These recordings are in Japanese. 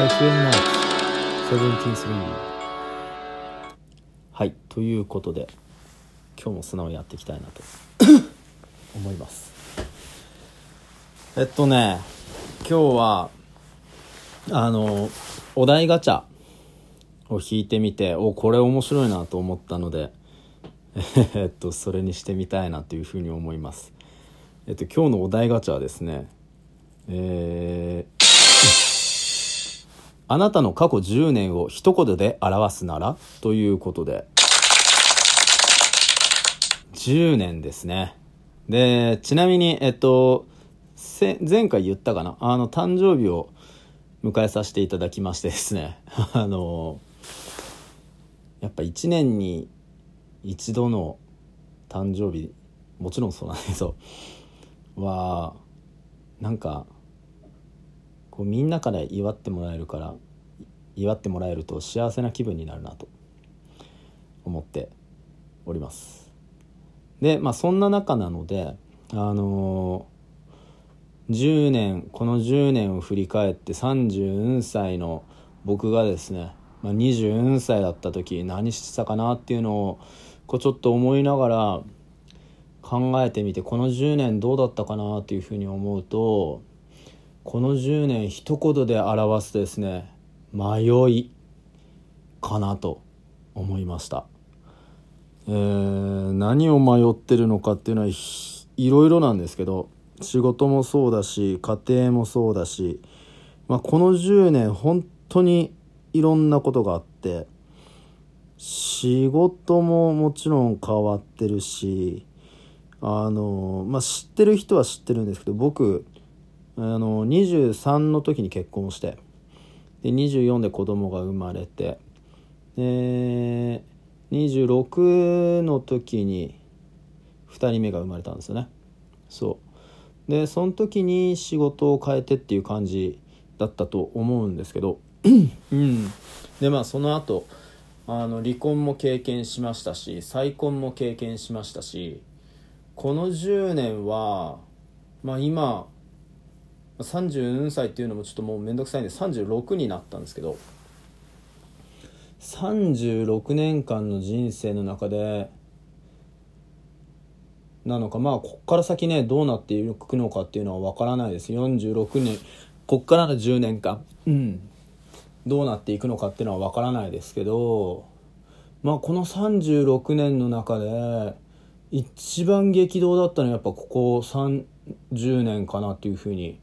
FM マーク723はいということで今日も素直にやっていきたいなと 思います。えっとね今日はあのお題ガチャを引いてみておこれ面白いなと思ったので えっとそれにしてみたいなというふうに思います。えっと今日のお題ガチャはですねえー、あなたの過去10年を一言で表すなら？ということで。10年ですね。でちなみにえっと前回言ったかな？あの誕生日を迎えさせていただきましてですね。あのやっぱ1年に一度の誕生日もちろんそうなんだけどはなんかこうみんなから祝ってもらえるから祝ってもらえると幸せな気分になるなと思っております。でまあそんな中なのであのー、10年この10年を振り返って30歳の僕がですね、まあ、20歳だった時何してたかなっていうのをこうちょっと思いながら考えてみてこの10年どうだったかなっていうふうに思うとこの10年一言で表すですね迷いかなと思いました、えー、何を迷ってるのかっていうのはいろいろなんですけど仕事もそうだし家庭もそうだし、まあ、この10年本当にいろんなことがあって仕事ももちろん変わってるしあのまあ知ってる人は知ってるんですけど僕あの23の時に結婚してで24で子供が生まれてで26の時に2人目が生まれたんですよね。そう。でその時に仕事を変えてっていう感じだったと思うんですけどうん。でまあその後あの離婚も経験しましたし再婚も経験しましたしこの10年はまあ今34歳っていうのもちょっともう面倒くさいんで36になったんですけど36年間の人生の中でなのかまあこっから先ねどうなっていくのかっていうのは分からないです。46年こっからの10年間うんどうなっていくのかっていうのは分からないですけどまあこの36年の中で一番激動だったのはやっぱここ30年かなっていうふうに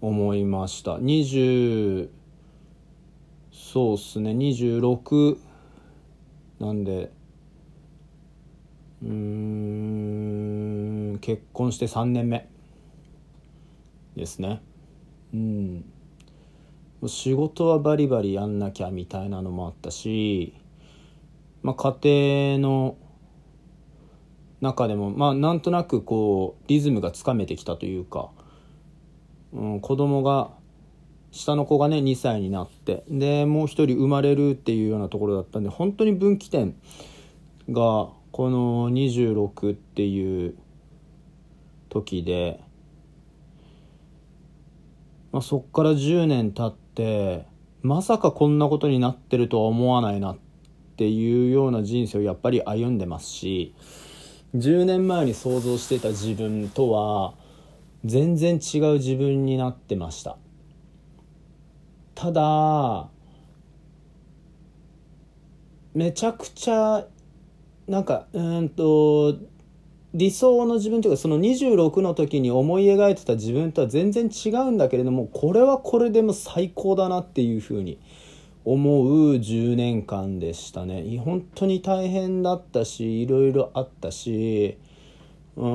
思いました。20そうっすね。26なんでうん結婚して3年目。ですね。うん。仕事はバリバリやんなきゃみたいなのもあったしまあ家庭の中でもまあなんとなくこうリズムがつかめてきたというか、うん、子供が下の子がね2歳になってでもう一人生まれるっていうようなところだったんで本当に分岐点がこの26っていう時で、まあ、そっから10年経ってまさかこんなことになってるとは思わないなっていうような人生をやっぱり歩んでますし10年前に想像してた自分とは全然違う自分になってました。ただめちゃくちゃなんかうんと理想の自分というかその26の時に思い描いてた自分とは全然違うんだけれどもこれはこれでも最高だなっていうふうに思う10年間でしたね。本当に大変だったしいろいろあったしうー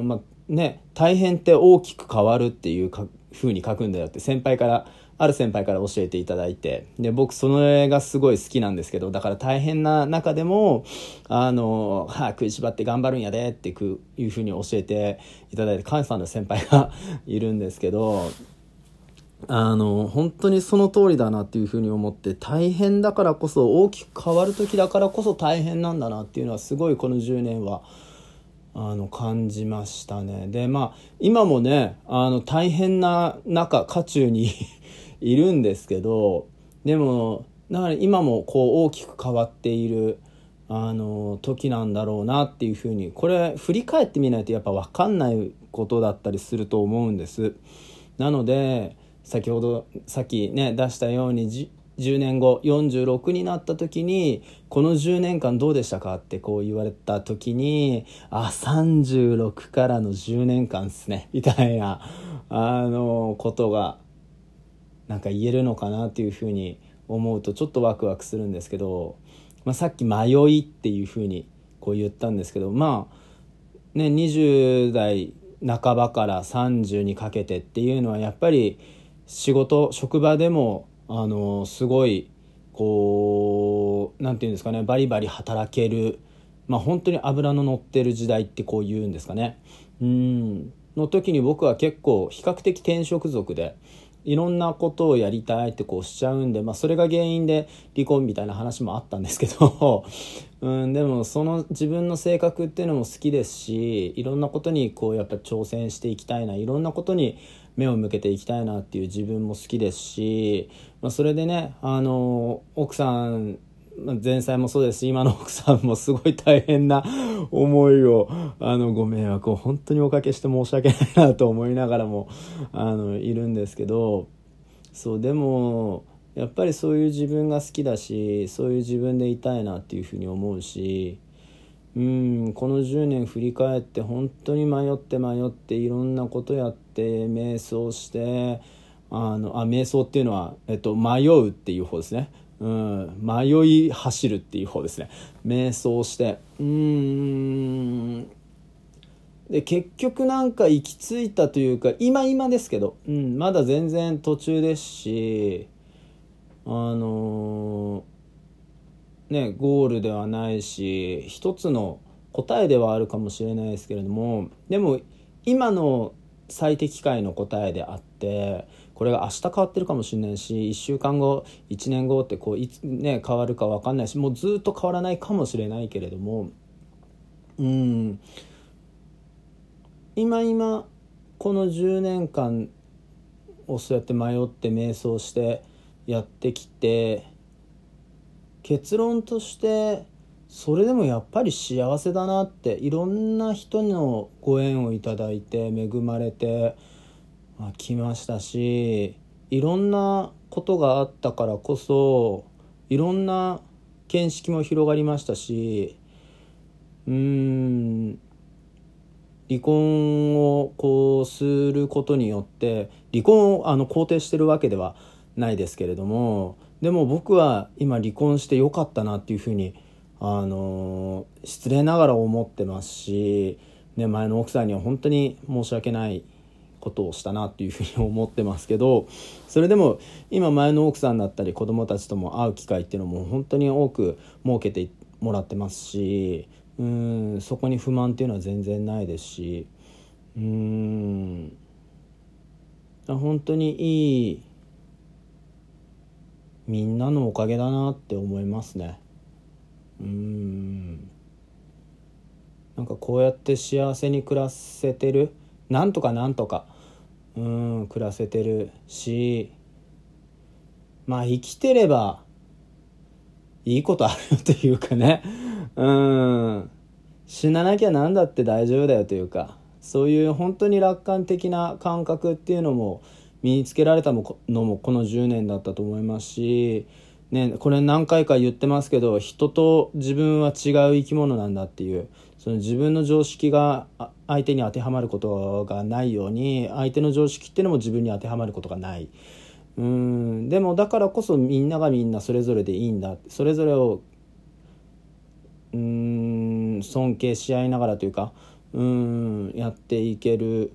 んまあね大変って大きく変わるっていうか風に書くんだよって先輩からある先輩から教えていただいて。で僕それがすごい好きなんですけどだから大変な中でもあの、はあ、食いしばって頑張るんやでっていうふうに教えていただいて関西の先輩が いるんですけどあの本当にその通りだなっていうふうに思って大変だからこそ大きく変わる時だからこそ大変なんだなっていうのはすごいこの10年はあの感じましたねでまあ今もねあの大変な中渦中に いるんですけどでもだから今もこう大きく変わっているあの時なんだろうなっていうふうにこれ振り返ってみないとやっぱ分かんないことだったりすると思うんです。なので先ほどさっきね出したように10年後46になった時にこの10年間どうでしたかってこう言われた時にあ36からの10年間っすねみたいなあのことがなんか言えるのかなっていうふうに思うとちょっとワクワクするんですけど、まあ、さっき迷いっていうふうにこう言ったんですけどまあね20代半ばから30にかけてっていうのはやっぱり仕事職場でもあのすごいこう何て言うんですかねバリバリ働けるまあ本当に脂の乗ってる時代ってこう言うんですかね。うん。の時に僕は結構比較的転職族でいろんなことをやりたいってこうしちゃうんで、まあ、それが原因で離婚みたいな話もあったんですけど うん、でもその自分の性格っていうのも好きですしいろんなことにこうやっぱ挑戦していきたいないろんなことに目を向けていきたいなっていう自分も好きですし、まあ、それでねあの奥さん前妻もそうですし今の奥さんもすごい大変な 思いをあのご迷惑を本当におかけして申し訳ないなと思いながらもあのいるんですけどそうでもやっぱりそういう自分が好きだしそういう自分でいたいなっていうふうに思うしうんこの10年振り返って本当に迷って迷っていろんなことやって瞑想してあのあ瞑想っていうのは、えっと、迷うっていう方ですね、うん、迷い走るっていう方ですね。瞑想してうんで結局なんか行き着いたというか今今ですけど、うん、まだ全然途中ですしあのーね、ゴールではないし一つの答えではあるかもしれないですけれどもでも今の最適解の答えであってこれが明日変わってるかもしれないし1週間後1年後ってこういつ、ね、変わるか分かんないしもうずっと変わらないかもしれないけれどもうん。今今この10年間をそうやって迷って瞑想してやってきて結論としてそれでもやっぱり幸せだなっていろんな人のご縁をいただいて恵まれてきましたしいろんなことがあったからこそいろんな見識も広がりましたしうん離婚をこうすることによって離婚をあの肯定してるわけではないですけれどもでも僕は今離婚してよかったなっていうふうにあの失礼ながら思ってますし、ね、前の奥さんには本当に申し訳ないことをしたなっていうふうに思ってますけどそれでも今前の奥さんだったり子供たちとも会う機会っていうのも本当に多く設けてもらってますしうんそこに不満っていうのは全然ないですしうん本当にいいみんなのおかげだなって思いますね。うん。なんかこうやって幸せに暮らせてる。なんとかなんとか。うん暮らせてるし。まあ生きてればいいことあるよというかね。うん。死ななきゃ何だって大丈夫だよというか。そういう本当に楽観的な感覚っていうのも身につけられたのもこの10年だったと思いますし、ね、これ何回か言ってますけど人と自分は違う生き物なんだっていうその自分の常識が相手に当てはまることがないように相手の常識っていうのも自分に当てはまることがない。うんでもだからこそみんながみんなそれぞれでいいんだそれぞれをうん尊敬し合いながらというかうんやっていける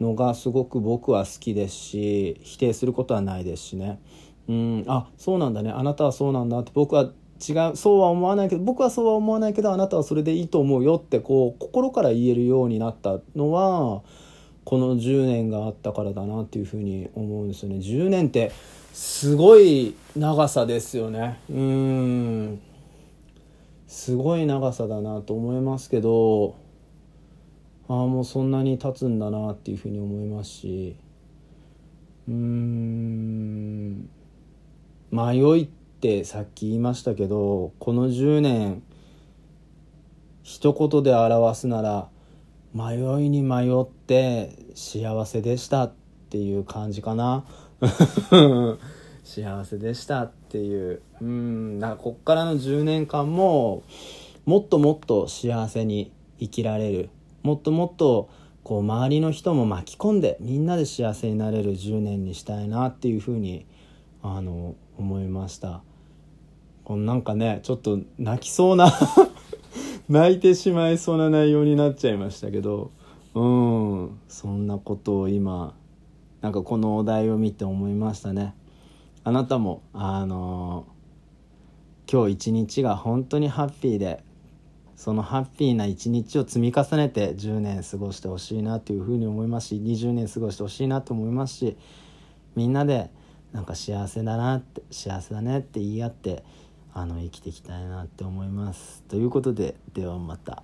のがすごく僕は好きですし否定することはないですしね。うんあそうなんだね。あなたはそうなんだって僕は違うそうは思わないけど僕はそうは思わないけどあなたはそれでいいと思うよってこう心から言えるようになったのはこの10年があったからだなっていうふうに思うんですよね。10年ってすごい長さですよね。うん。すごい長さだなと思いますけどああもうそんなに経つんだなっていうふうに思いますしうん迷いってさっき言いましたけどこの10年一言で表すなら迷いに迷って幸せでしたっていう感じかな。幸せでしたっていう。うんだからこっからの10年間ももっともっと幸せに生きられる。もっともっとこう周りの人も巻き込んでみんなで幸せになれる10年にしたいなっていうふうにあの思いました。このなんかねちょっと泣きそうな 泣いてしまいそうな内容になっちゃいましたけどうんそんなことを今なんかこのお題を見て思いましたね。あなたもあの今日一日が本当にハッピーでそのハッピーな一日を積み重ねて10年過ごしてほしいなというふうに思いますし20年過ごしてほしいなと思いますしみんなでなんか幸せだなって幸せだねって言い合ってあの生きていきたいなって思います。ということでではまた。